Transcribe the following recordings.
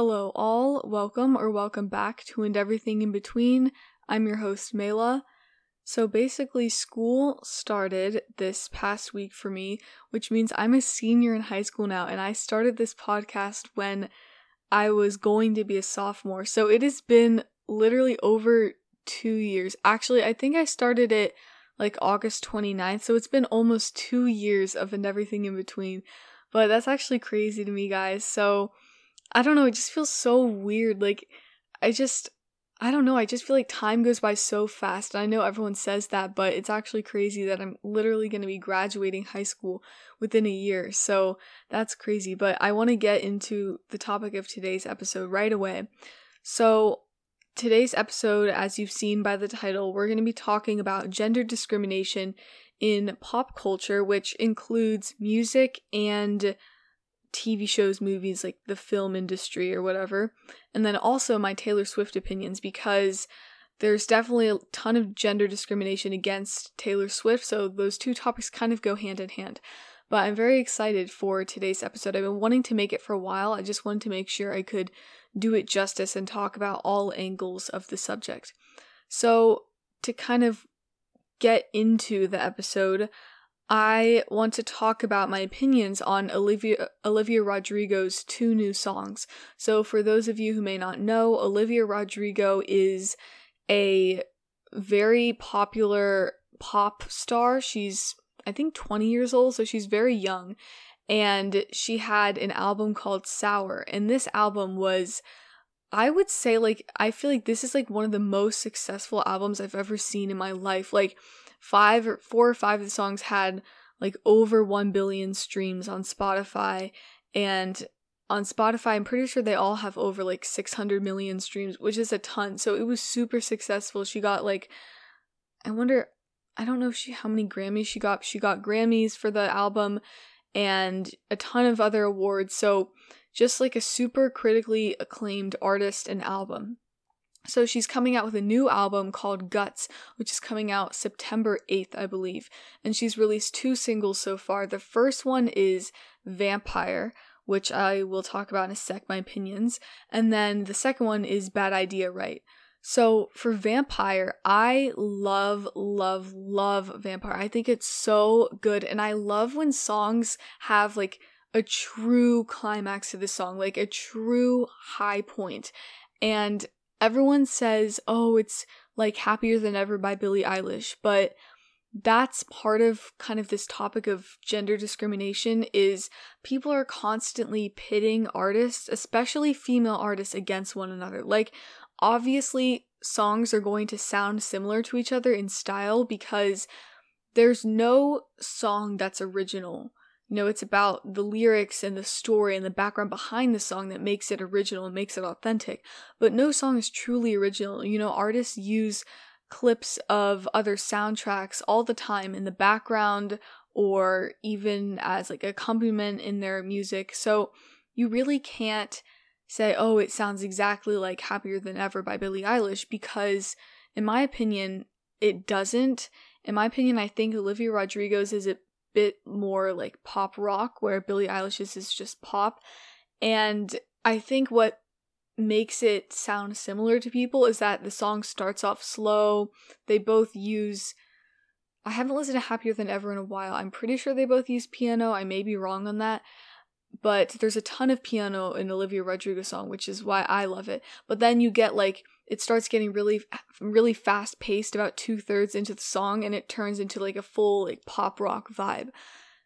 Hello, all. Welcome or welcome back to And Everything in Between. I'm your host, Mela. So basically, school started this past week for me, which means I'm a senior in high school now, and I started this podcast when I was going to be a sophomore. So it has been literally over two years. Actually, I think I started it like August 29th, so it's been almost two years of And Everything in Between. But that's actually crazy to me, guys. So I don't know, it just feels so weird. Like, I just, I don't know, I just feel like time goes by so fast. And I know everyone says that, but it's actually crazy that I'm literally going to be graduating high school within a year. So that's crazy. But I want to get into the topic of today's episode right away. So, today's episode, as you've seen by the title, we're going to be talking about gender discrimination in pop culture, which includes music and TV shows, movies, like the film industry or whatever. And then also my Taylor Swift opinions because there's definitely a ton of gender discrimination against Taylor Swift, so those two topics kind of go hand in hand. But I'm very excited for today's episode. I've been wanting to make it for a while. I just wanted to make sure I could do it justice and talk about all angles of the subject. So, to kind of get into the episode, I want to talk about my opinions on Olivia Olivia Rodrigo's two new songs. So for those of you who may not know, Olivia Rodrigo is a very popular pop star. She's I think 20 years old, so she's very young. And she had an album called Sour, and this album was I would say like I feel like this is like one of the most successful albums I've ever seen in my life. Like five or four or five of the songs had like over 1 billion streams on Spotify. And on Spotify I'm pretty sure they all have over like 600 million streams which is a ton. So it was super successful. She got like I wonder I don't know if she how many Grammys she got she got Grammys for the album and a ton of other awards. So just like a super critically acclaimed artist and album so she's coming out with a new album called Guts, which is coming out September 8th, I believe. And she's released two singles so far. The first one is Vampire, which I will talk about in a sec, my opinions. And then the second one is Bad Idea Right. So for Vampire, I love, love, love Vampire. I think it's so good. And I love when songs have like a true climax to the song, like a true high point. And everyone says, oh, it's like Happier Than Ever by Billie Eilish, but that's part of kind of this topic of gender discrimination is people are constantly pitting artists, especially female artists against one another. Like obviously songs are going to sound similar to each other in style because there's no song that's original. You know, it's about the lyrics and the story and the background behind the song that makes it original and makes it authentic. But no song is truly original. You know, artists use clips of other soundtracks all the time in the background or even as like accompaniment in their music. So you really can't say, oh, it sounds exactly like Happier Than Ever by Billie Eilish because, in my opinion, it doesn't. In my opinion, I think Olivia Rodrigo's is a bit more like pop rock, where Billie Eilish's is just pop. And I think what makes it sound similar to people is that the song starts off slow. They both use. I haven't listened to Happier Than Ever in a while. I'm pretty sure they both use piano. I may be wrong on that. But there's a ton of piano in Olivia Rodrigo song, which is why I love it. But then you get like it starts getting really really fast paced about two thirds into the song and it turns into like a full like pop rock vibe.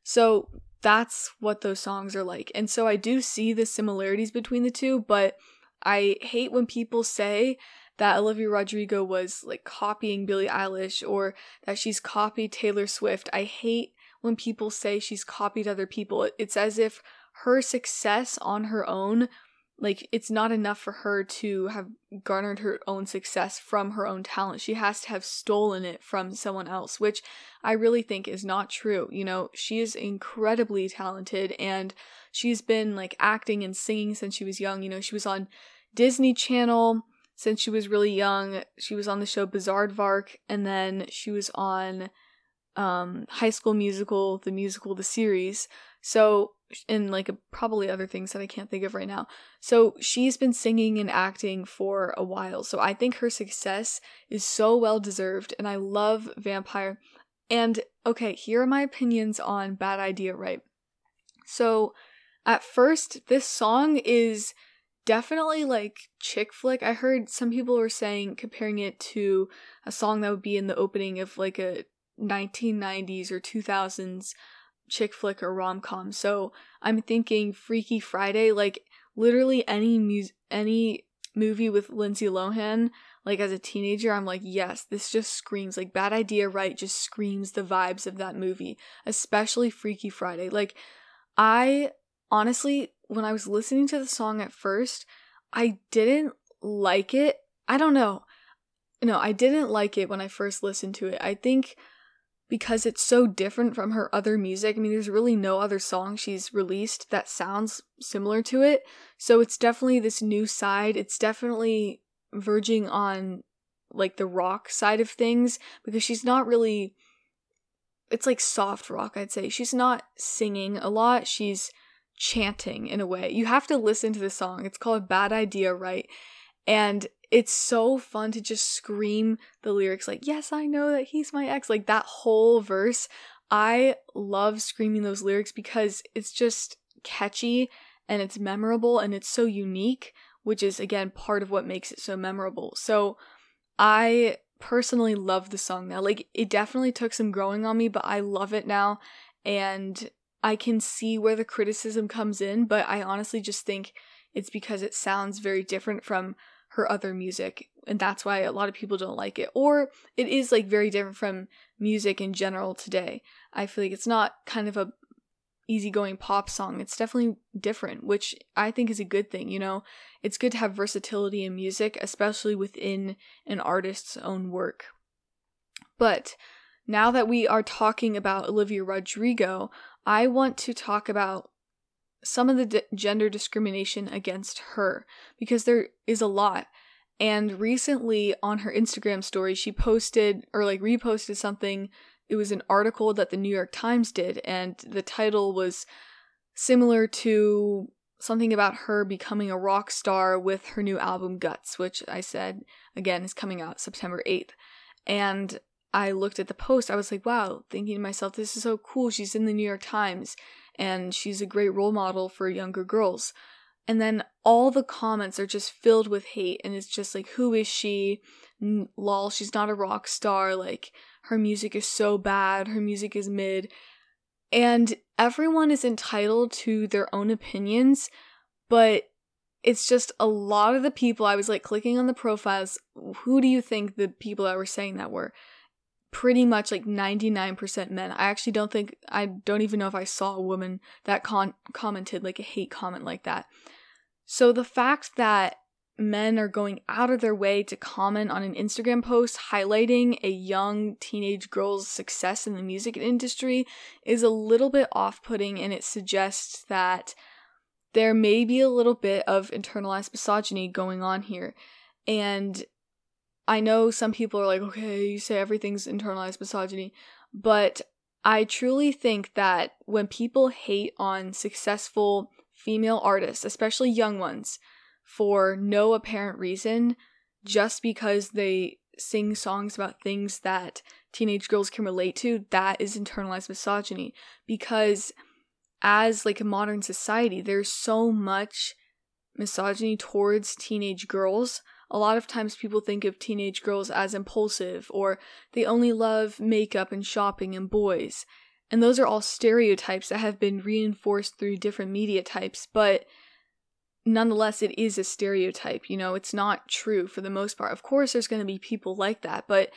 So that's what those songs are like. And so i do see the similarities between the two but i hate when people say that olivia rodrigo was like copying billie eilish or that she's copied taylor swift. I hate when people say she's copied other people. It's as if her success on her own like it's not enough for her to have garnered her own success from her own talent. She has to have stolen it from someone else, which I really think is not true. You know, she is incredibly talented and she's been like acting and singing since she was young. You know, she was on Disney Channel since she was really young. She was on the show Bizaardvark and then she was on um High School Musical, the musical, the series. So and like probably other things that I can't think of right now. So she's been singing and acting for a while. So I think her success is so well deserved and I love Vampire. And okay, here are my opinions on Bad Idea Right. So at first this song is definitely like chick flick. I heard some people were saying comparing it to a song that would be in the opening of like a 1990s or 2000s chick flick or rom com. So I'm thinking Freaky Friday, like literally any mus- any movie with Lindsay Lohan. Like as a teenager, I'm like, yes, this just screams like Bad Idea, right? Just screams the vibes of that movie, especially Freaky Friday. Like, I honestly, when I was listening to the song at first, I didn't like it. I don't know. No, I didn't like it when I first listened to it. I think because it's so different from her other music. I mean, there's really no other song she's released that sounds similar to it. So it's definitely this new side. It's definitely verging on like the rock side of things because she's not really it's like soft rock, I'd say. She's not singing a lot. She's chanting in a way. You have to listen to the song. It's called Bad Idea, right? And it's so fun to just scream the lyrics like, Yes, I know that he's my ex. Like that whole verse. I love screaming those lyrics because it's just catchy and it's memorable and it's so unique, which is again part of what makes it so memorable. So I personally love the song now. Like it definitely took some growing on me, but I love it now and I can see where the criticism comes in, but I honestly just think it's because it sounds very different from her other music and that's why a lot of people don't like it. Or it is like very different from music in general today. I feel like it's not kind of a easygoing pop song. It's definitely different which i think is a good thing you know? It's good to have versatility in music especially within an artist's own work. But now that we are talking about olivia rodrigo i want to talk about some of the d- gender discrimination against her because there is a lot. And recently on her Instagram story, she posted or like reposted something. It was an article that the New York Times did, and the title was similar to something about her becoming a rock star with her new album Guts, which I said again is coming out September 8th. And I looked at the post, I was like, wow, thinking to myself, this is so cool. She's in the New York Times and she's a great role model for younger girls. And then all the comments are just filled with hate, and it's just like, who is she? Lol, she's not a rock star. Like, her music is so bad, her music is mid. And everyone is entitled to their own opinions, but it's just a lot of the people I was like clicking on the profiles. Who do you think the people that were saying that were? Pretty much like 99% men. I actually don't think, I don't even know if I saw a woman that con- commented like a hate comment like that. So the fact that men are going out of their way to comment on an Instagram post highlighting a young teenage girl's success in the music industry is a little bit off putting and it suggests that there may be a little bit of internalized misogyny going on here. And I know some people are like, okay, you say everything's internalized misogyny, but I truly think that when people hate on successful female artists, especially young ones, for no apparent reason, just because they sing songs about things that teenage girls can relate to, that is internalized misogyny. Because as like a modern society, there's so much misogyny towards teenage girls a lot of times people think of teenage girls as impulsive or they only love makeup and shopping and boys. And those are all stereotypes that have been reinforced through different media types, but nonetheless, it is a stereotype. You know, it's not true for the most part. Of course, there's going to be people like that, but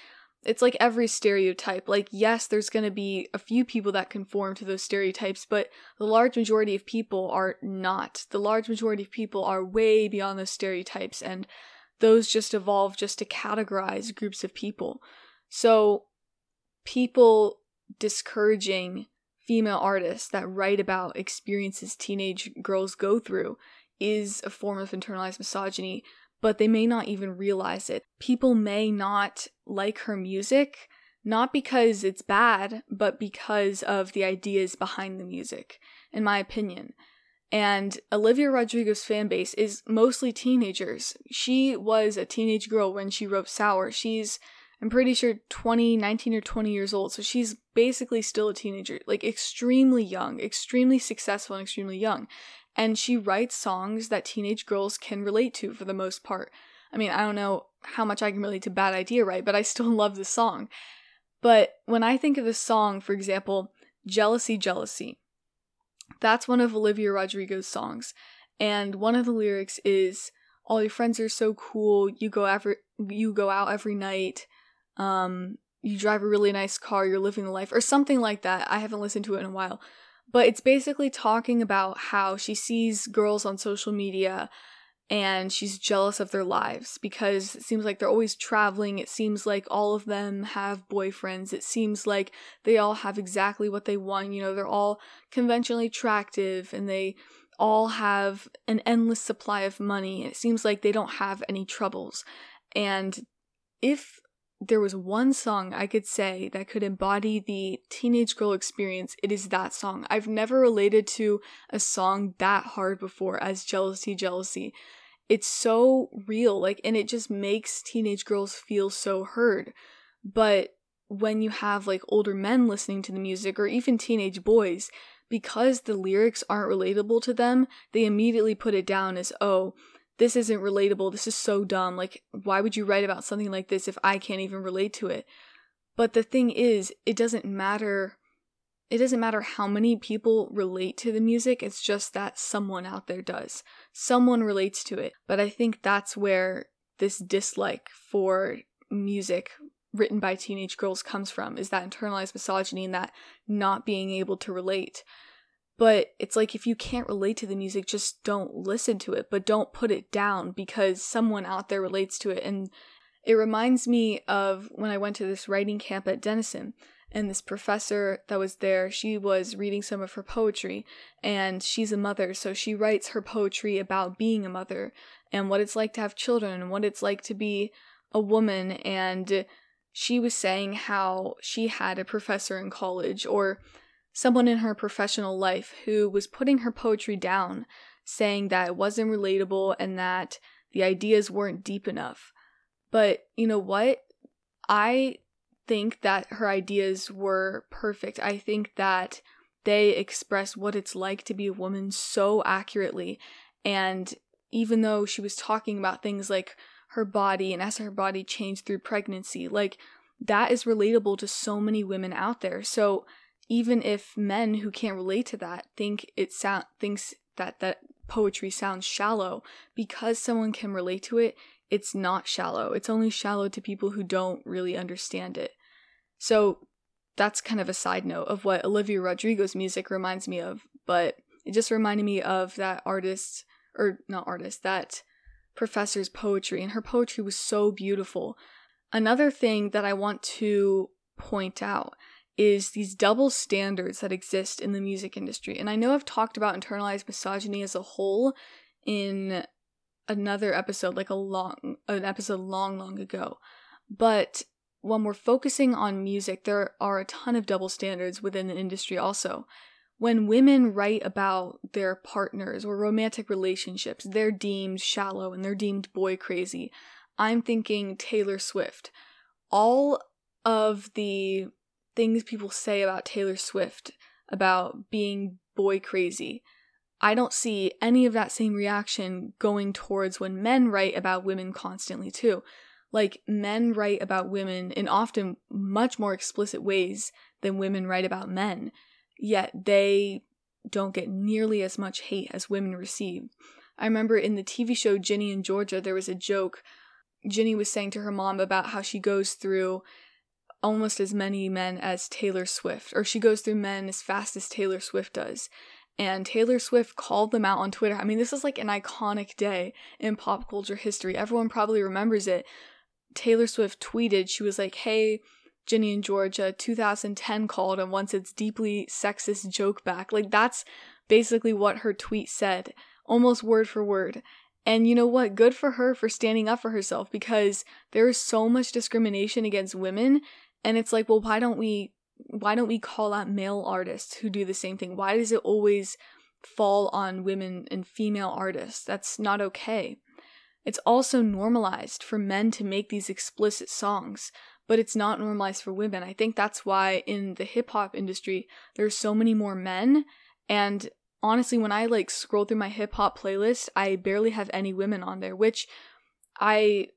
it's like every stereotype. Like, yes, there's going to be a few people that conform to those stereotypes, but the large majority of people are not. The large majority of people are way beyond those stereotypes, and those just evolved just to categorize groups of people. So, people discouraging female artists that write about experiences teenage girls go through is a form of internalized misogyny, but they may not even realize it. People may not like her music, not because it's bad, but because of the ideas behind the music. in my opinion. And Olivia Rodrigo's fan base is mostly teenagers. She was a teenage girl when she wrote Sour. She's, I'm pretty sure, 20, 19 or 20 years old. So she's basically still a teenager, like extremely young, extremely successful, and extremely young. And she writes songs that teenage girls can relate to for the most part. I mean, I don't know how much I can relate to Bad Idea, right? But I still love the song. But when I think of the song, for example, Jealousy, Jealousy, that's one of Olivia Rodrigo's songs. And one of the lyrics is all your friends are so cool, you go every you go out every night, um, you drive a really nice car, you're living the life, or something like that. I haven't listened to it in a while. But it's basically talking about how she sees girls on social media and she's jealous of their lives because it seems like they're always traveling. It seems like all of them have boyfriends. It seems like they all have exactly what they want. You know, they're all conventionally attractive and they all have an endless supply of money. It seems like they don't have any troubles. And if there was one song I could say that could embody the teenage girl experience, it is that song. I've never related to a song that hard before as Jealousy, Jealousy. It's so real, like, and it just makes teenage girls feel so heard. But when you have like older men listening to the music or even teenage boys, because the lyrics aren't relatable to them, they immediately put it down as, oh, this isn't relatable. This is so dumb. Like, why would you write about something like this if I can't even relate to it? But the thing is, it doesn't matter. It doesn't matter how many people relate to the music, it's just that someone out there does. Someone relates to it. But I think that's where this dislike for music written by teenage girls comes from is that internalized misogyny and that not being able to relate. But it's like if you can't relate to the music, just don't listen to it, but don't put it down because someone out there relates to it. And it reminds me of when I went to this writing camp at Denison. And this professor that was there, she was reading some of her poetry, and she's a mother, so she writes her poetry about being a mother and what it's like to have children and what it's like to be a woman. And she was saying how she had a professor in college, or someone in her professional life who was putting her poetry down, saying that it wasn't relatable and that the ideas weren't deep enough. But you know what? I think that her ideas were perfect. I think that they express what it's like to be a woman so accurately. And even though she was talking about things like her body and as her body changed through pregnancy, like that is relatable to so many women out there. So even if men who can't relate to that think it sound thinks that that poetry sounds shallow because someone can relate to it it's not shallow. It's only shallow to people who don't really understand it. So that's kind of a side note of what olivia rodrigo's music reminds me of but it just reminded me of that artist or not artist that professor's poetry and her poetry was so beautiful. Another thing that i want to point out is these double standards that exist in the music industry. And I know I've talked about internalized misogyny as a whole in another episode, like a long, an episode long, long ago. But when we're focusing on music, there are a ton of double standards within the industry also. When women write about their partners or romantic relationships, they're deemed shallow and they're deemed boy crazy. I'm thinking Taylor Swift. All of the things people say about Taylor Swift about being boy crazy. I don't see any of that same reaction going towards when men write about women constantly, too. Like, men write about women in often much more explicit ways than women write about men, yet they don't get nearly as much hate as women receive. I remember in the TV show Ginny and Georgia, there was a joke. Ginny was saying to her mom about how she goes through almost as many men as Taylor Swift, or she goes through men as fast as Taylor Swift does. And Taylor Swift called them out on Twitter. I mean, this is like an iconic day in pop culture history. Everyone probably remembers it. Taylor Swift tweeted, she was like, Hey, Ginny and Georgia, 2010 called and wants its deeply sexist joke back. Like, that's basically what her tweet said, almost word for word. And you know what? Good for her for standing up for herself because there is so much discrimination against women and it's like, well, why don't we why don't we call out male artists who do the same thing? Why does it always fall on women and female artists? That's not okay. It's also normalized for men to make these explicit songs, but it's not normalized for women. I think that's why in the hip hop industry, there's so many more men. And honestly, when I like scroll through my hip hop playlist, I barely have any women on there, which I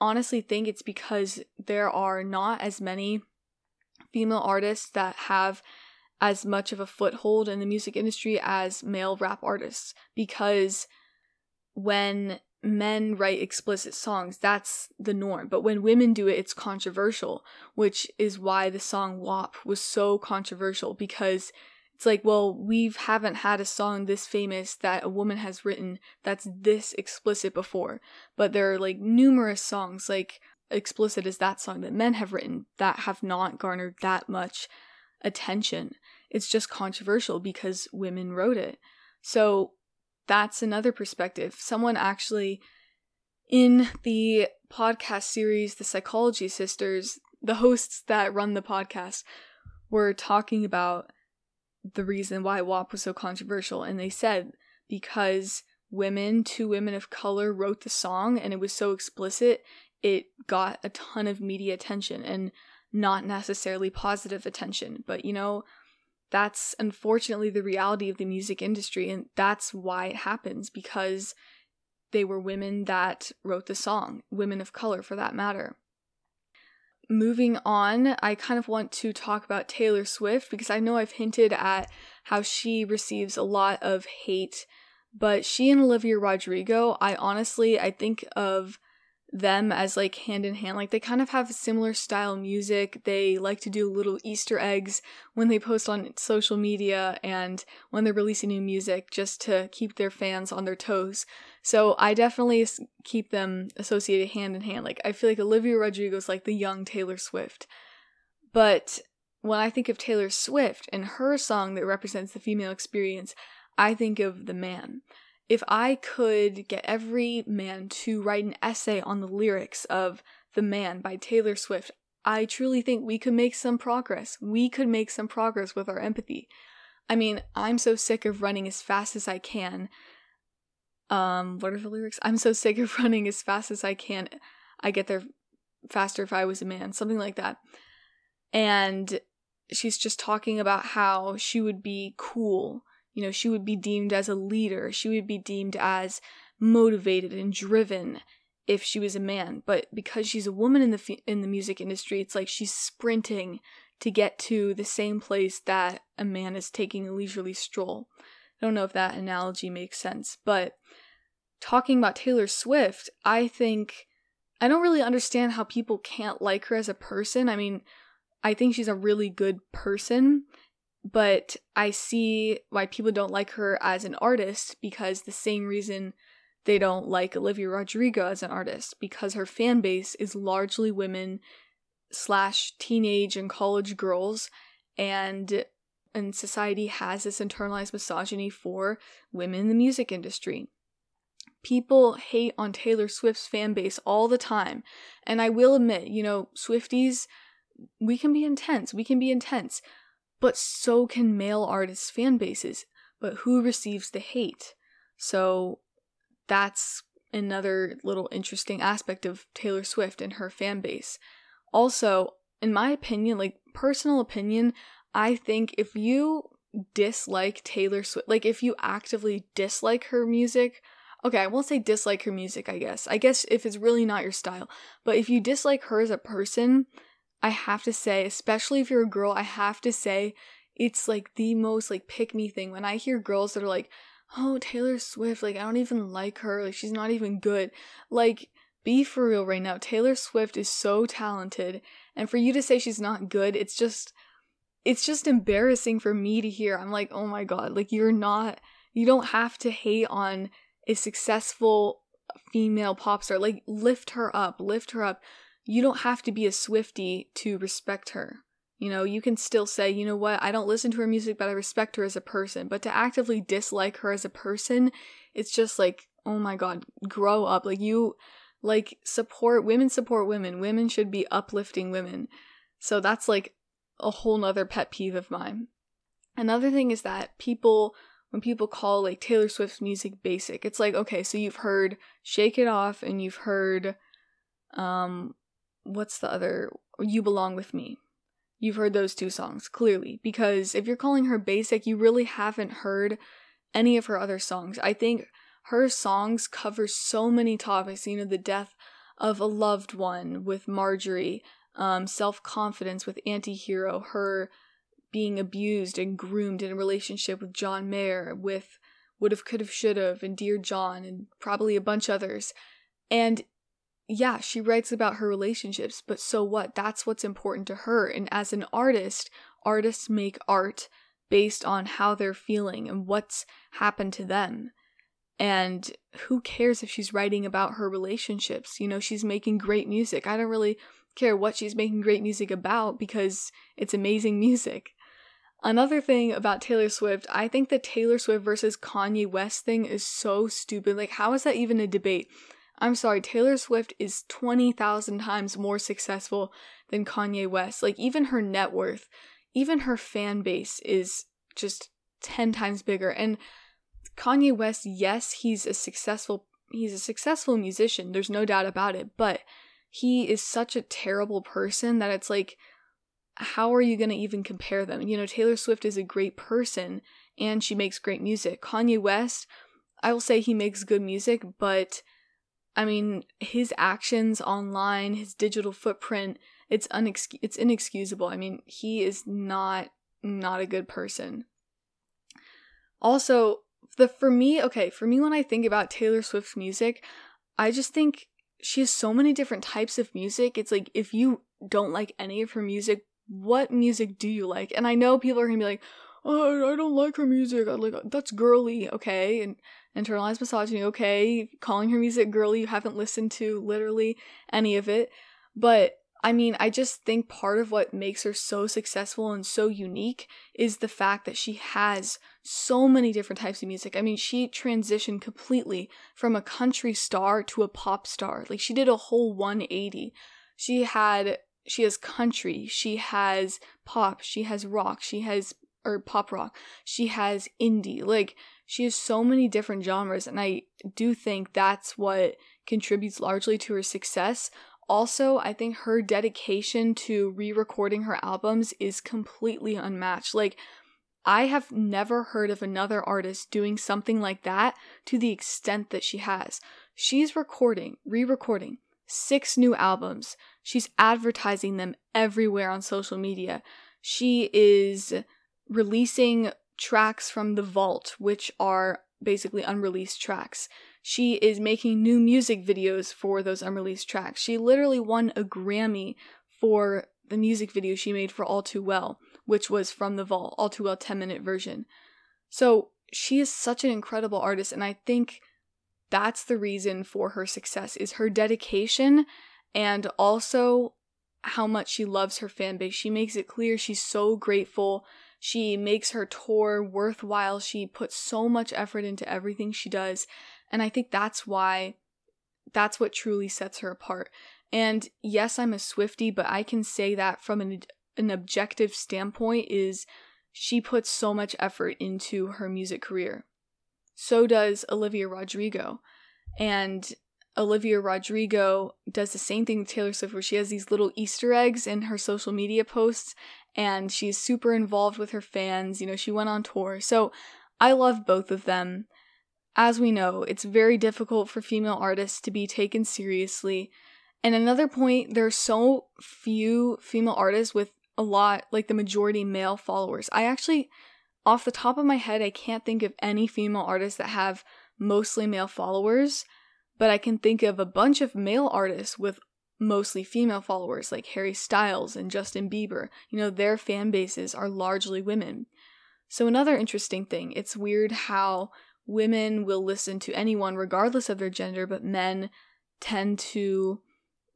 honestly think it's because there are not as many female artists that have as much of a foothold in the music industry as male rap artists because when men write explicit songs, that's the norm. But when women do it, it's controversial, which is why the song WAP was so controversial because it's like, well, we haven't had a song this famous that a woman has written that's this explicit before. But there are like numerous songs, like explicit as that song that men have written that have not garnered that much attention. It's just controversial because women wrote it. So that's another perspective. Someone actually in the podcast series, The Psychology Sisters, the hosts that run the podcast were talking about the reason why WAP was so controversial. And they said because women, two women of color, wrote the song and it was so explicit, it got a ton of media attention and not necessarily positive attention. But you know, that's unfortunately the reality of the music industry, and that's why it happens because they were women that wrote the song, women of color for that matter. Moving on, I kind of want to talk about Taylor Swift because I know I've hinted at how she receives a lot of hate, but she and Olivia Rodrigo, I honestly I think of them as like hand in hand. Like they kind of have similar style music. They like to do little Easter eggs when they post on social media and when they're releasing new music just to keep their fans on their toes. So I definitely keep them associated hand in hand. Like I feel like Olivia Rodrigo is like the young Taylor Swift. But when I think of Taylor Swift and her song that represents the female experience, I think of The Man if I could get every man to write an essay on the lyrics of The Man by Taylor Swift, I truly think we could make some progress. We could make some progress with our empathy. I mean, I'm so sick of running as fast as I can. Um, what are the lyrics? I'm so sick of running as fast as I can. I get there faster if I was a man, something like that. And she's just talking about how she would be cool you know, she would be deemed as a leader. She would be deemed as motivated and driven if she was a man. But because she's a woman in the in the music industry, it's like she's sprinting to get to the same place that a man is taking a leisurely stroll. I don't know if that analogy makes sense, but talking about Taylor Swift, I think I don't really understand how people can't like her as a person. I mean, I think she's a really good person but I see why people don't like her as an artist because the same reason they don't like Olivia Rodrigo as an artist because her fan base is largely women slash teenage and college girls and and society has this internalized misogyny for women in the music industry. People hate on Taylor Swift's fan base all the time. And I will admit, you know, Swifties, we can be intense. We can be intense but so can male artists' fan bases. But who receives the hate? So that's another little interesting aspect of Taylor Swift and her fan base. Also, in my opinion, like personal opinion, I think if you dislike Taylor Swift, like if you actively dislike her music, okay, I won't say dislike her music, I guess. I guess if it's really not your style, but if you dislike her as a person, I have to say, especially if you're a girl, I have to say it's like the most like pick me thing. When I hear girls that are like, oh, Taylor Swift, like I don't even like her, like she's not even good. Like, be for real right now. Taylor Swift is so talented. And for you to say she's not good, it's just it's just embarrassing for me to hear. I'm like, oh my god, like you're not you don't have to hate on a successful female pop star. Like lift her up, lift her up you don't have to be a Swifty to respect her. You know, you can still say, you know what, I don't listen to her music, but I respect her as a person. But to actively dislike her as a person, it's just like, oh my god, grow up. Like, you, like, support women, support women. Women should be uplifting women. So that's like a whole nother pet peeve of mine. Another thing is that people when people call like Taylor Swift's music basic, it's like, okay, so you've heard Shake It Off and you've heard um what's the other You Belong With Me. You've heard those two songs, clearly, because if you're calling her basic, you really haven't heard any of her other songs. I think her songs cover so many topics, you know, the death of a loved one with Marjorie, um, self confidence with Antihero, her being abused and groomed in a relationship with John Mayer, with Would've, Could've, Should've, and Dear John, and probably a bunch others. And yeah, she writes about her relationships, but so what? That's what's important to her. And as an artist, artists make art based on how they're feeling and what's happened to them. And who cares if she's writing about her relationships? You know, she's making great music. I don't really care what she's making great music about because it's amazing music. Another thing about Taylor Swift, I think the Taylor Swift versus Kanye West thing is so stupid. Like, how is that even a debate? I'm sorry, Taylor Swift is 20,000 times more successful than Kanye West. Like, even her net worth, even her fan base is just 10 times bigger. And Kanye West, yes, he's a successful he's a successful musician. There's no doubt about it, but he is such a terrible person that it's like how are you going to even compare them? You know, Taylor Swift is a great person and she makes great music. Kanye West, I will say he makes good music, but I mean, his actions online, his digital footprint, it's unex- it's inexcusable. I mean, he is not not a good person. Also, the for me, okay, for me when I think about Taylor Swift's music, I just think she has so many different types of music. It's like if you don't like any of her music, what music do you like? And I know people are gonna be like, oh, I don't like her music. I like that's girly, okay, and internalized misogyny, okay. Calling her music girly, you haven't listened to literally any of it, but I mean, I just think part of what makes her so successful and so unique is the fact that she has so many different types of music. I mean, she transitioned completely from a country star to a pop star. Like she did a whole 180. She had she has country, she has pop, she has rock, she has or pop rock, she has indie. Like she has so many different genres and I do think that's what contributes largely to her success also, I think her dedication to re recording her albums is completely unmatched. Like, I have never heard of another artist doing something like that to the extent that she has. She's recording, re recording six new albums. She's advertising them everywhere on social media. She is releasing tracks from the vault, which are basically unreleased tracks. She is making new music videos for those unreleased tracks. She literally won a Grammy for the music video she made for All Too Well, which was from the Vault, All Too Well 10 minute version. So she is such an incredible artist, and I think that's the reason for her success is her dedication and also how much she loves her fan base. She makes it clear she's so grateful she makes her tour worthwhile. She puts so much effort into everything she does. And I think that's why that's what truly sets her apart. And yes, I'm a Swifty, but I can say that from an, an objective standpoint is she puts so much effort into her music career. So does Olivia Rodrigo. And Olivia Rodrigo does the same thing with Taylor Swift, where she has these little Easter eggs in her social media posts, and she's super involved with her fans. You know, she went on tour. So I love both of them. As we know, it's very difficult for female artists to be taken seriously. And another point, there are so few female artists with a lot, like the majority male followers. I actually, off the top of my head, I can't think of any female artists that have mostly male followers, but I can think of a bunch of male artists with mostly female followers like Harry Styles and Justin Bieber. You know, their fan bases are largely women. So, another interesting thing, it's weird how women will listen to anyone regardless of their gender, but men tend to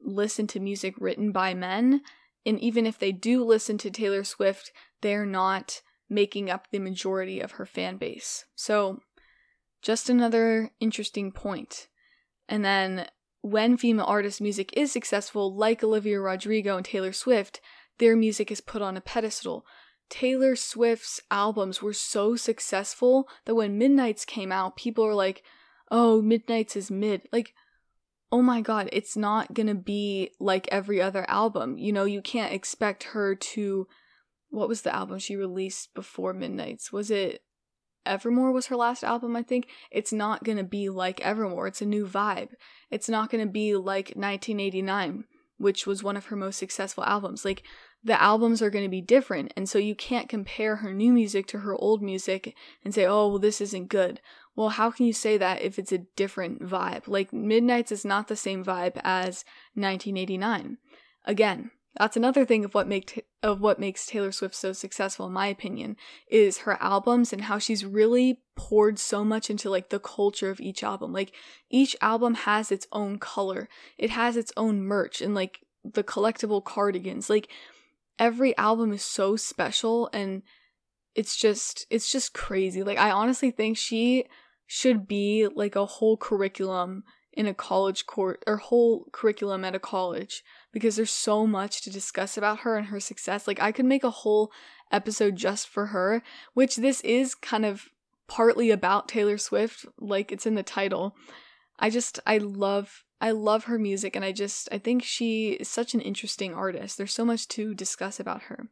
listen to music written by men. And even if they do listen to Taylor Swift, they're not making up the majority of her fan base. So, just another interesting point. And then when female artists' music is successful, like Olivia Rodrigo and Taylor Swift, their music is put on a pedestal. Taylor Swift's albums were so successful that when Midnights came out, people were like, oh, Midnights is mid. Like, oh my god, it's not gonna be like every other album. You know, you can't expect her to. What was the album she released before Midnights? Was it Evermore was her last album, I think. It's not gonna be like Evermore. It's a new vibe. It's not gonna be like 1989, which was one of her most successful albums. Like, the albums are to be different. And so you can't compare her new music to her old music and say, oh, well, this isn't good. Well, how can you say that if it's a different vibe? Like, Midnights is not the same vibe as 1989. Again, that's another thing of what make of what makes Taylor Swift so successful in my opinion is her albums and how she's really poured so much into like the culture of each album. Like each album has its own color. It has its own merch and like the collectible cardigans. Like every album is so special and it's just it's just crazy. Like I honestly think she should be like a whole curriculum in a college court or whole curriculum at a college because there's so much to discuss about her and her success. Like I could make a whole episode just for her, which this is kind of partly about Taylor Swift, like it's in the title. I just I love I love her music and I just I think she is such an interesting artist. There's so much to discuss about her.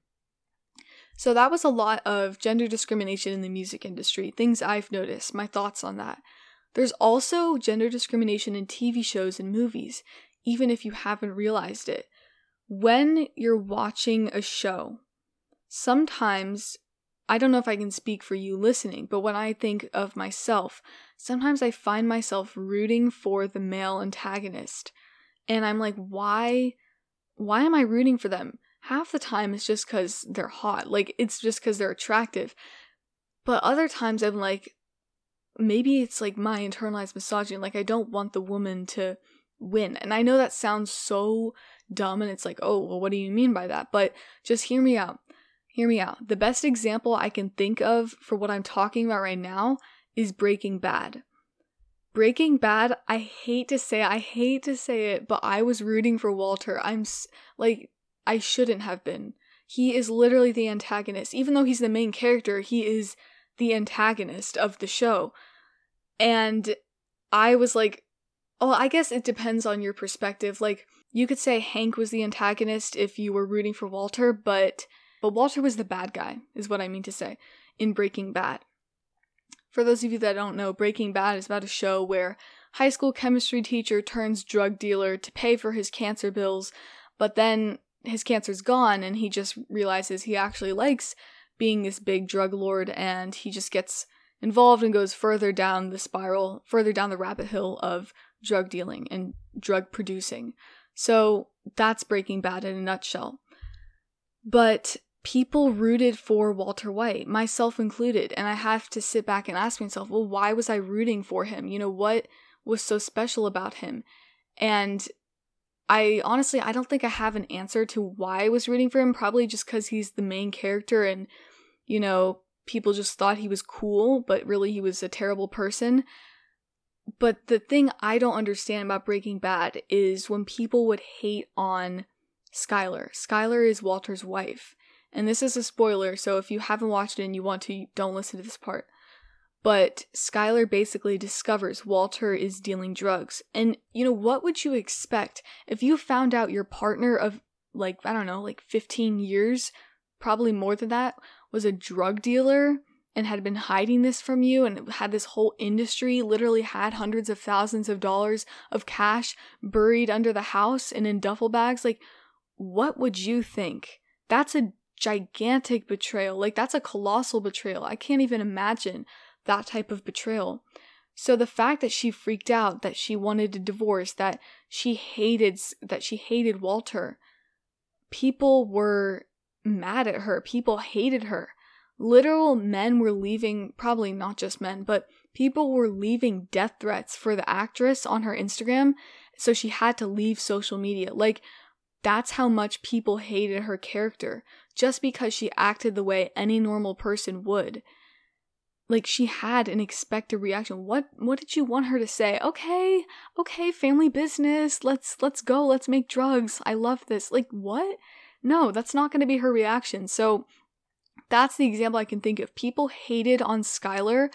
So that was a lot of gender discrimination in the music industry, things I've noticed, my thoughts on that. There's also gender discrimination in TV shows and movies, even if you haven't realized it. When you're watching a show, sometimes I don't know if I can speak for you listening, but when I think of myself, sometimes I find myself rooting for the male antagonist. And I'm like, why why am I rooting for them? Half the time it's just cuz they're hot. Like it's just cuz they're attractive. But other times I'm like maybe it's like my internalized misogyny, like I don't want the woman to win. And I know that sounds so dumb and it's like, "Oh, well what do you mean by that?" But just hear me out. Hear me out. The best example I can think of for what I'm talking about right now is Breaking Bad. Breaking Bad, I hate to say, I hate to say it, but I was rooting for Walter. I'm like, I shouldn't have been. He is literally the antagonist. Even though he's the main character, he is the antagonist of the show. And I was like, oh, I guess it depends on your perspective. Like, you could say Hank was the antagonist if you were rooting for Walter, but but Walter was the bad guy, is what I mean to say, in Breaking Bad. For those of you that don't know, Breaking Bad is about a show where high school chemistry teacher turns drug dealer to pay for his cancer bills, but then his cancer's gone and he just realizes he actually likes being this big drug lord and he just gets involved and goes further down the spiral, further down the rabbit hole of drug dealing and drug producing. So that's Breaking Bad in a nutshell. But people rooted for Walter White, myself included. And I have to sit back and ask myself, well, why was I rooting for him? You know, what was so special about him? And I honestly, I don't think I have an answer to why I was rooting for him. Probably just because he's the main character and, you know, people just thought he was cool, but really he was a terrible person. But the thing I don't understand about Breaking Bad is when people would hate on Skyler. Skyler is Walter's wife. And this is a spoiler, so if you haven't watched it and you want to, don't listen to this part. But Skyler basically discovers Walter is dealing drugs. And, you know, what would you expect if you found out your partner of, like, I don't know, like 15 years, probably more than that, was a drug dealer and had been hiding this from you and had this whole industry literally had hundreds of thousands of dollars of cash buried under the house and in duffel bags? Like, what would you think? That's a gigantic betrayal. Like, that's a colossal betrayal. I can't even imagine that type of betrayal. So the fact that she freaked out, that she wanted a divorce, that she hated that she hated Walter, people were mad at her. People hated her. Literal men were leaving, probably not just men, but people were leaving death threats for the actress on her Instagram, so she had to leave social media. Like that's how much people hated her character just because she acted the way any normal person would. Like she had an expected reaction. What what did you want her to say? Okay, okay, family business. Let's let's go. Let's make drugs. I love this. Like what? No, that's not going to be her reaction. So that's the example I can think of. People hated on Skyler,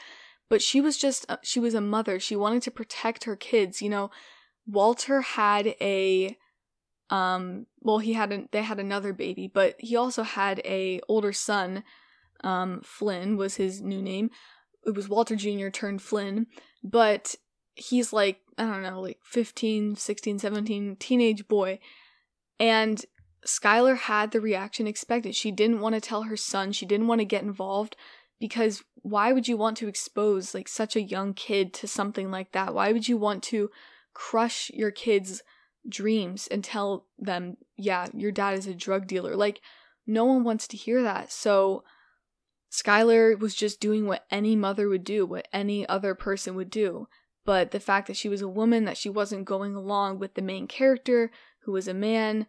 but she was just, she was a mother. She wanted to protect her kids. You know, Walter had a, um, well, he had, a, they had another baby, but he also had a older son. Um, Flynn was his new name. It was Walter Jr. turned Flynn, but he's like, I don't know, like 15, 16, 17, teenage boy. And Skyler had the reaction expected. She didn't want to tell her son, she didn't want to get involved because why would you want to expose like such a young kid to something like that? Why would you want to crush your kids' dreams and tell them, yeah, your dad is a drug dealer? Like no one wants to hear that. So Skyler was just doing what any mother would do, what any other person would do. But the fact that she was a woman, that she wasn't going along with the main character, who was a man,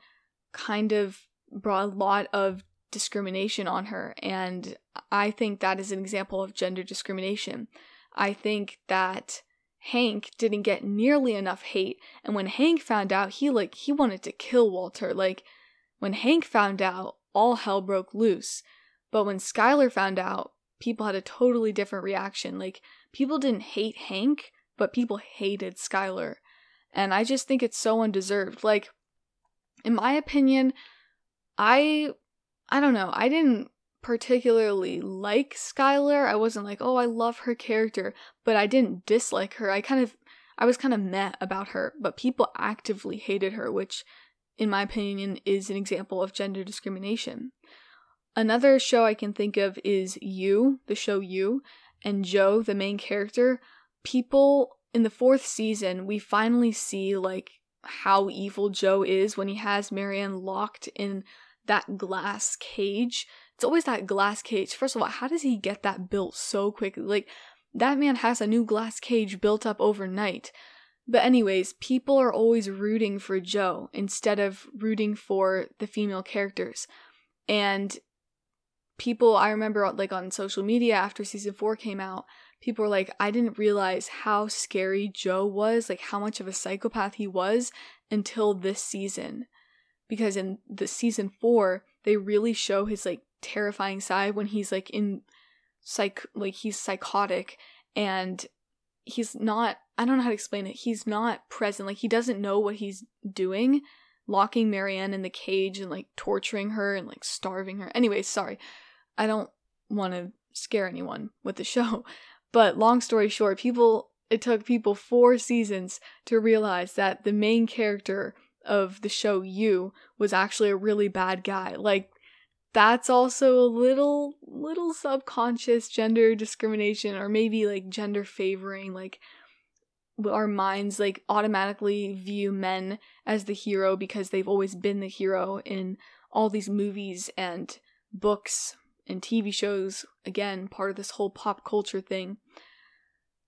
kind of brought a lot of discrimination on her. And I think that is an example of gender discrimination. I think that Hank didn't get nearly enough hate. And when Hank found out, he like he wanted to kill Walter. Like when Hank found out, all hell broke loose. But when Skyler found out, people had a totally different reaction. Like people didn't hate Hank, but people hated Skyler. And I just think it's so undeserved. Like in my opinion, I I don't know, I didn't particularly like Skyler. I wasn't like, oh, I love her character, but I didn't dislike her. I kind of I was kind of meh about her, but people actively hated her, which in my opinion is an example of gender discrimination. Another show I can think of is You, the show You, and Joe, the main character. People in the fourth season, we finally see like how evil Joe is when he has Marianne locked in that glass cage. It's always that glass cage. First of all, how does he get that built so quickly? Like, that man has a new glass cage built up overnight. But, anyways, people are always rooting for Joe instead of rooting for the female characters. And people, I remember, like, on social media after season four came out, people were like, I didn't realize how scary Joe was, like how much of a psychopath he was until this season. Because in the season four, they really show his like terrifying side when he's like in psych like he's psychotic and he's not I don't know how to explain it. He's not present. Like he doesn't know what he's doing, locking Marianne in the cage and like torturing her and like starving her. Anyways, sorry. I don't want to scare anyone with the show. But long story short, people it took people 4 seasons to realize that the main character of the show You was actually a really bad guy. Like that's also a little little subconscious gender discrimination or maybe like gender favoring like our minds like automatically view men as the hero because they've always been the hero in all these movies and books and TV shows, again, part of this whole pop culture thing.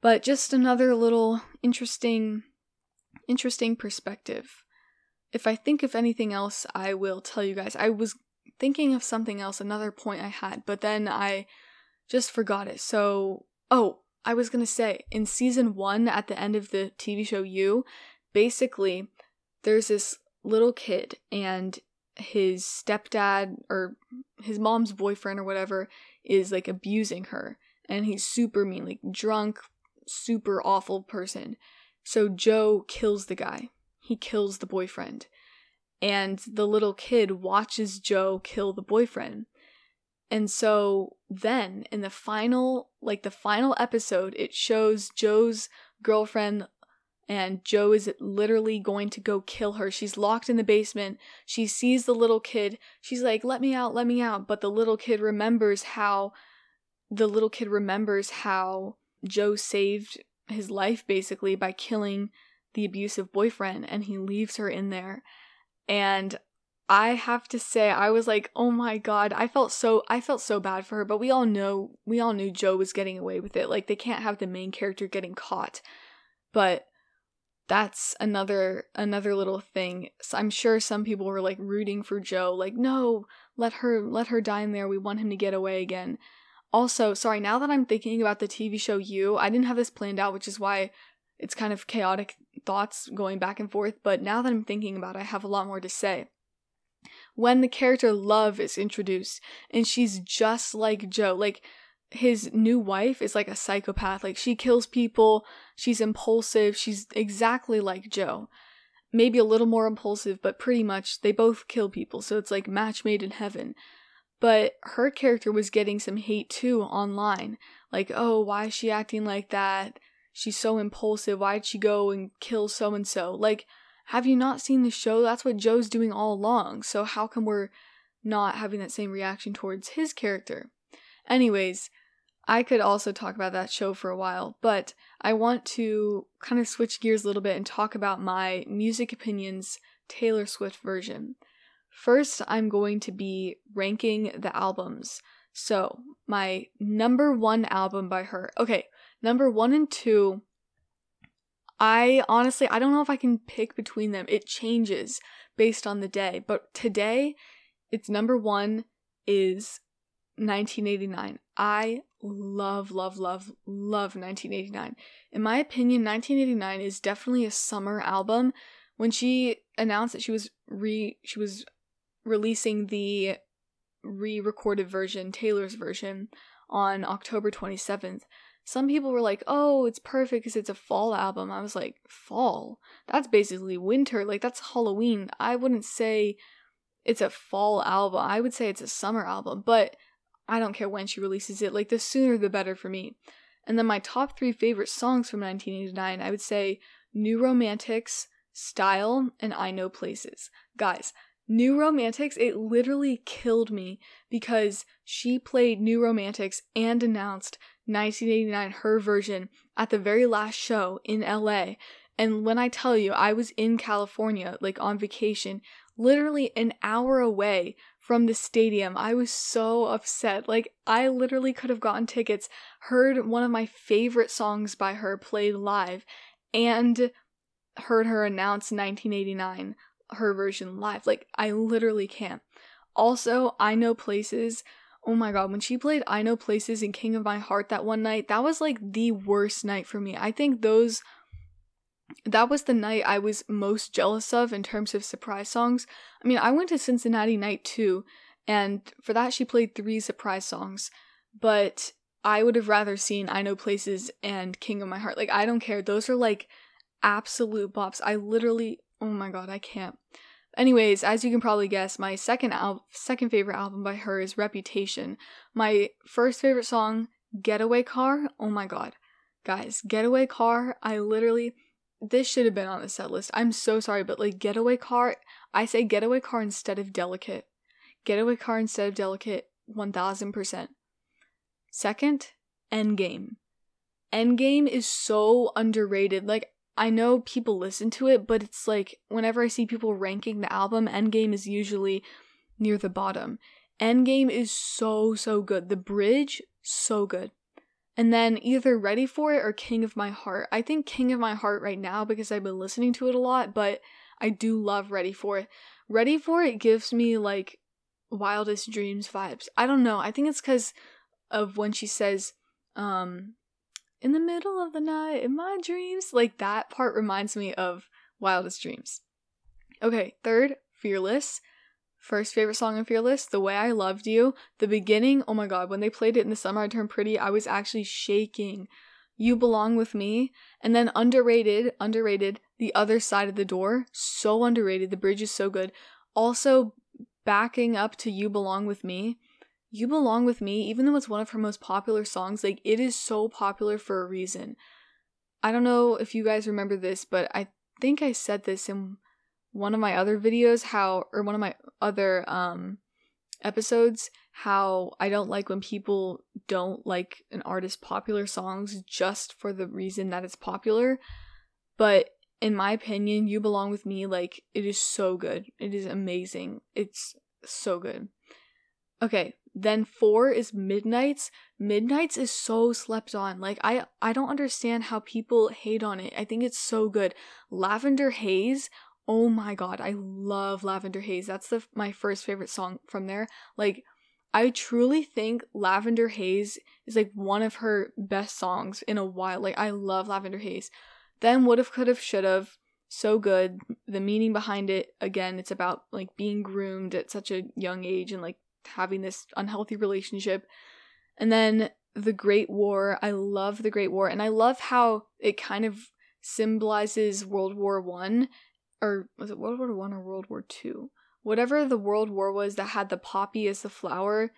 But just another little interesting interesting perspective. If I think of anything else, I will tell you guys. I was thinking of something else, another point I had, but then I just forgot it. So, oh, I was going to say in season 1 at the end of the TV show You, basically there's this little kid and his stepdad or his mom's boyfriend or whatever is like abusing her. And he's super mean like drunk super awful person. So joe kills the guy. He kills the boyfriend. And the little kid watches joe kill the boyfriend. And so then in the final like the final episode it shows joe's girlfriend and Joe is literally going to go kill her. She's locked in the basement. She sees the little kid. She's like, "Let me out, let me out." But the little kid remembers how the little kid remembers how Joe saved his life basically by killing the abusive boyfriend and he leaves her in there. And I have to say I was like, "Oh my god, I felt so I felt so bad for her, but we all know we all knew Joe was getting away with it. Like they can't have the main character getting caught." But that's another another little thing. So I'm sure some people were like rooting for Joe, like, no, let her let her die in there. We want him to get away again. Also, sorry, now that I'm thinking about the TV show You, I didn't have this planned out, which is why it's kind of chaotic thoughts going back and forth, but now that I'm thinking about it, I have a lot more to say. when the character Love is introduced and she's just like Joe. Like his new wife is like a psychopath. Like she kills people, she's impulsive, she's exactly like Joe. Maybe a little more impulsive, but pretty much they both kill people. So it's like match made in heaven. But her character was getting some hate too online. Like, oh, why is she acting like that? She's so impulsive. Why'd she go and kill so and so? Like, have you not seen the show? That's what Joe's doing all along. So how come we're not having that same reaction towards his character? Anyways, I could also talk about that show for a while, but I want to kind of switch gears a little bit and talk about my music opinions Taylor Swift version. First, I'm going to be ranking the albums. So, my number one album by her. Okay, number one and two I honestly, I don't know if I can pick between them. It changes based on the day. But today, its number one is 1989. I love, love, love, love 1989. In my opinion, 1989 is definitely a summer album. When she announced that she was re she was releasing the re-recorded version, Taylor's version, on October 27th, some people were like, oh, it's perfect because it's a fall album. I was like, fall? That's basically winter. Like, that's Halloween. I wouldn't say it's a fall album. I would say it's a summer album, but I don't care when she releases it. Like, the sooner the better for me. And then my top three favorite songs from 1989, I would say New Romantics, Style, and I Know Places. Guys, New Romantics, it literally killed me because she played New Romantics and announced 1989, her version, at the very last show in LA. And when I tell you, I was in California, like on vacation, literally an hour away from the stadium. I was so upset. Like, I literally could have gotten tickets, heard one of my favorite songs by her played live, and heard her announce 1989, her version live. Like, I literally can't. Also, I know places Oh my god, when she played I Know Places and King of My Heart that one night, that was like the worst night for me. I think those that was the night I was most jealous of in terms of surprise songs. I mean, I went to Cincinnati night too, and for that she played three surprise songs, but I would have rather seen I Know Places and King of My Heart. Like, I don't care. Those are like absolute bops. I literally, oh my god, I can't. Anyways, as you can probably guess, my second al- second favorite album by her is Reputation. My first favorite song, Getaway Car. Oh my god. Guys, Getaway Car, I literally this should have been on the set list. I'm so sorry, but like Getaway Car, I say Getaway Car instead of Delicate. Getaway Car instead of Delicate 1000%. Second, Endgame. Endgame is so underrated. Like I know people listen to it, but it's like whenever I see people ranking the album, Endgame is usually near the bottom. Endgame is so, so good. The bridge, so good. And then either Ready for It or King of My Heart. I think King of My Heart right now because I've been listening to it a lot, but I do love Ready for It. Ready for It gives me like wildest dreams vibes. I don't know. I think it's because of when she says, um, in the middle of the night in my dreams. Like that part reminds me of Wildest Dreams. Okay, third, Fearless. First favorite song of Fearless, The Way I Loved You. The beginning, oh my god, when they played it in the summer I turned pretty, I was actually shaking. You Belong With Me. And then underrated, underrated, The Other Side of the Door. So underrated. The bridge is so good. Also, backing up to You Belong With Me you Belong With Me, even though it's one of her most popular songs, like it is so popular for a reason. I don't know if you guys remember this, but I think I said this in one of my other videos how or one of my other um episodes how I don't like when people don't like an artist's popular songs just for the reason that it's popular. But in my opinion, You Belong With Me, like, it is so good. It is amazing. It's so good. Okay, then 4 is Midnights. Midnights is so slept on. Like I I don't understand how people hate on it. I think it's so good. Lavender Haze. Oh my god, I love Lavender Haze. That's the my first favorite song from there. Like I truly think Lavender Haze is like one of her best songs in a while. Like I love Lavender Haze. Then would have could have should have so good. The meaning behind it, again, it's about like being groomed at such a young age and like having this unhealthy relationship. And then the Great War. I love the Great War, and I love how it kind of symbolizes World War One, or was it World War One or World War Two? Whatever the World War was that had the poppy as the flower,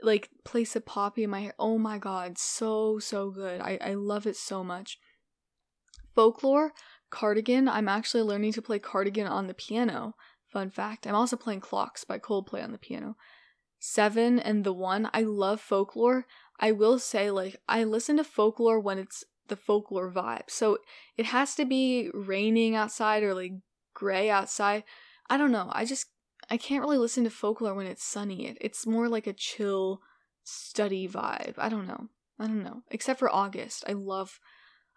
like place a poppy in my hair. Oh my god, so so good. I I love it so much. Folklore, Cardigan. I'm actually learning to play Cardigan on the piano. Fun fact. I'm also playing Clocks by Coldplay on the piano. Seven and the One. I love folklore. I will say, like, I listen to folklore when it's the folklore vibe. So it has to be raining outside or like gray outside. I don't know. I just I can't really listen to folklore when it's sunny. It, it's more like a chill study vibe. I don't know. I don't know. Except for August. I love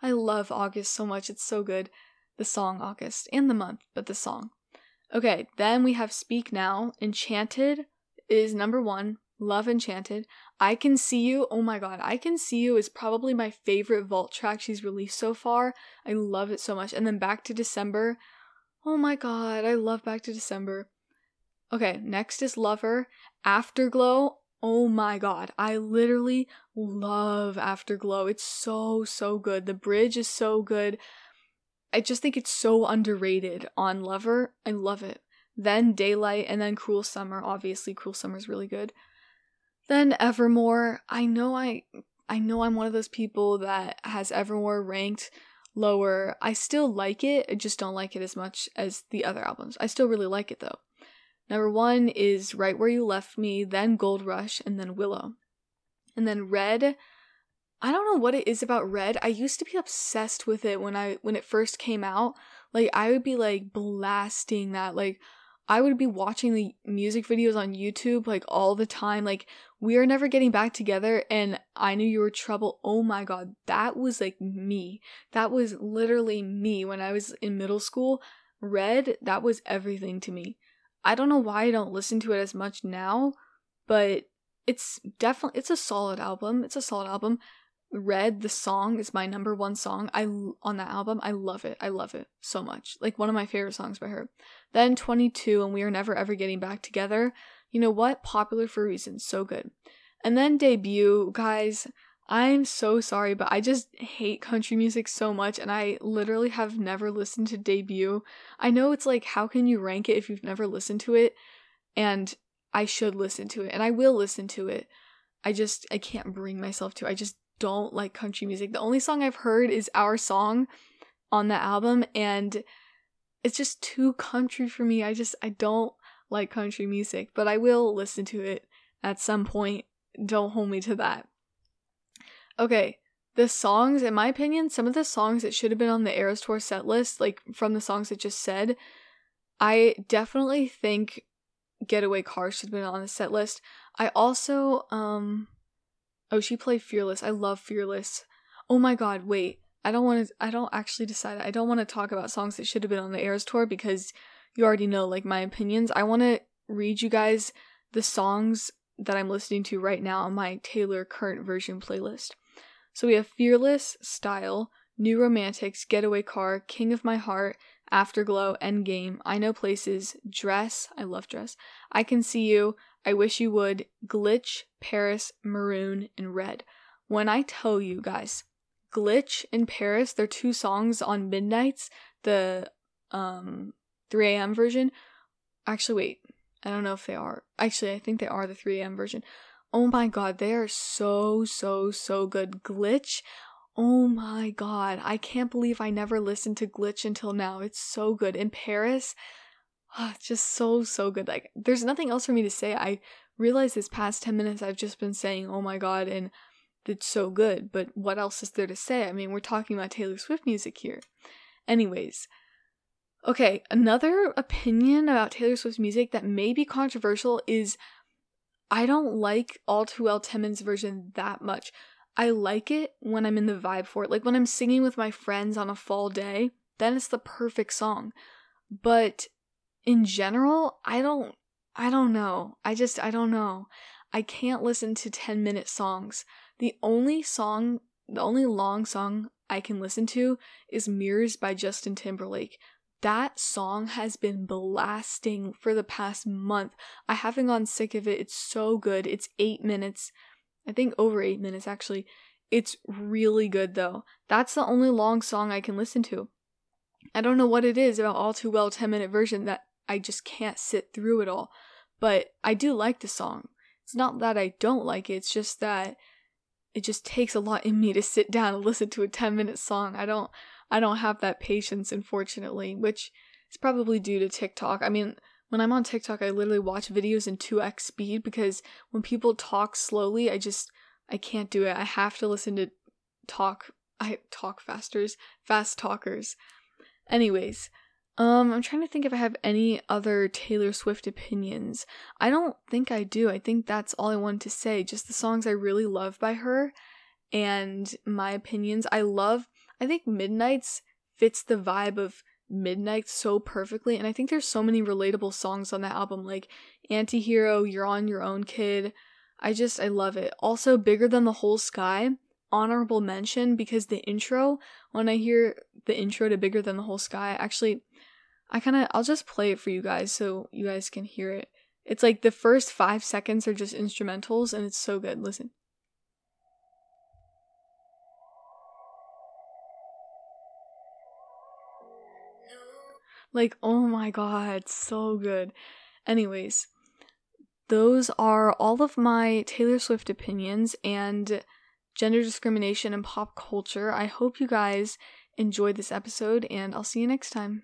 I love August so much. It's so good. The song August and the month, but the song. Okay, then we have Speak Now. Enchanted is number 1. Love Enchanted. I Can See You. Oh my god, I Can See You is probably my favorite vault track she's released so far. I love it so much. And then Back to December. Oh my god, I love Back to December. Okay, next is Lover. Afterglow. Oh my god, I literally love Afterglow. It's so, so good. The bridge is so good. I just think it's so underrated on Lover. I love it. Then Daylight and then Cruel Summer. Obviously, Cruel Summer is really good. Then Evermore. I know I I know I'm one of those people that has Evermore ranked lower. I still like it, I just don't like it as much as the other albums. I still really like it though. Number one is Right Where You Left Me, then Gold Rush, and then Willow. And then Red. I don't know what it is about Red. I used to be obsessed with it when I when it first came out. Like I would be like blasting that like I would be watching the music videos on YouTube like all the time. Like, we are never getting back together, and I knew you were trouble. Oh my god, that was like me. That was literally me when I was in middle school. Red, that was everything to me. I don't know why I don't listen to it as much now, but it's definitely it's a solid album. It's a solid album. Red, the song is my number one song. I on that album. I love it. I love it so much. Like one of my favorite songs by her. Then 22 and we are never ever getting back together. You know what? Popular for a reason. So good. And then debut, guys. I'm so sorry, but I just hate country music so much, and I literally have never listened to debut. I know it's like, how can you rank it if you've never listened to it? And I should listen to it, and I will listen to it. I just, I can't bring myself to. I just don't like country music. The only song I've heard is Our Song on the album and it's just too country for me. I just I don't like country music, but I will listen to it at some point. Don't hold me to that. Okay, the songs, in my opinion, some of the songs that should have been on the Eras Tour set list, like from the songs it just said, I definitely think Getaway Car should have been on the set list. I also, um, Oh, she played Fearless. I love Fearless. Oh my god, wait. I don't want to I don't actually decide. I don't want to talk about songs that should have been on the Eras tour because you already know like my opinions. I want to read you guys the songs that I'm listening to right now on my Taylor current version playlist. So we have Fearless, Style, New Romantics, Getaway Car, King of My Heart, Afterglow, Endgame, I Know Places, Dress, I love Dress, I Can See You, I Wish You Would, Glitch, Paris, Maroon, and Red. When I tell you guys, Glitch and Paris, they're two songs on Midnights, the um 3 a.m. version. Actually, wait, I don't know if they are. Actually, I think they are the 3 a.m. version. Oh my god, they are so, so, so good. Glitch, oh my god, I can't believe I never listened to Glitch until now. It's so good. In Paris, oh, just so, so good. Like, there's nothing else for me to say. I realize this past 10 minutes I've just been saying, oh my god, and it's so good, but what else is there to say? I mean, we're talking about Taylor Swift music here. Anyways, okay, another opinion about Taylor Swift's music that may be controversial is I don't like All Too Well Timmons' version that much. I like it when I'm in the vibe for it. Like when I'm singing with my friends on a fall day, then it's the perfect song. But in general, I don't I don't know. I just I don't know. I can't listen to 10 minute songs. The only song, the only long song I can listen to is Mirrors by Justin Timberlake. That song has been blasting for the past month. I haven't gotten sick of it. It's so good. It's eight minutes. I think over eight minutes actually. It's really good though. That's the only long song I can listen to. I don't know what it is about All Too Well 10 minute version that I just can't sit through it all. But I do like the song. It's not that I don't like it, it's just that it just takes a lot in me to sit down and listen to a 10 minute song. I don't I don't have that patience unfortunately, which is probably due to TikTok. I mean, when I'm on TikTok, I literally watch videos in 2x speed because when people talk slowly, I just I can't do it. I have to listen to talk I talk fasters, fast talkers. Anyways, um I'm trying to think if I have any other Taylor Swift opinions. I don't think I do. I think that's all I wanted to say. Just the songs I really love by her and my opinions. I love I think Midnights fits the vibe of Midnight so perfectly and I think there's so many relatable songs on that album like Antihero, You're on Your Own Kid. I just I love it. Also Bigger Than the Whole Sky, honorable mention because the intro when I hear the intro to Bigger Than the Whole Sky, actually I kind of I'll just play it for you guys so you guys can hear it. It's like the first 5 seconds are just instrumentals and it's so good. Listen. Like, oh my god, so good. Anyways, those are all of my Taylor Swift opinions and gender discrimination and pop culture. I hope you guys enjoyed this episode, and I'll see you next time.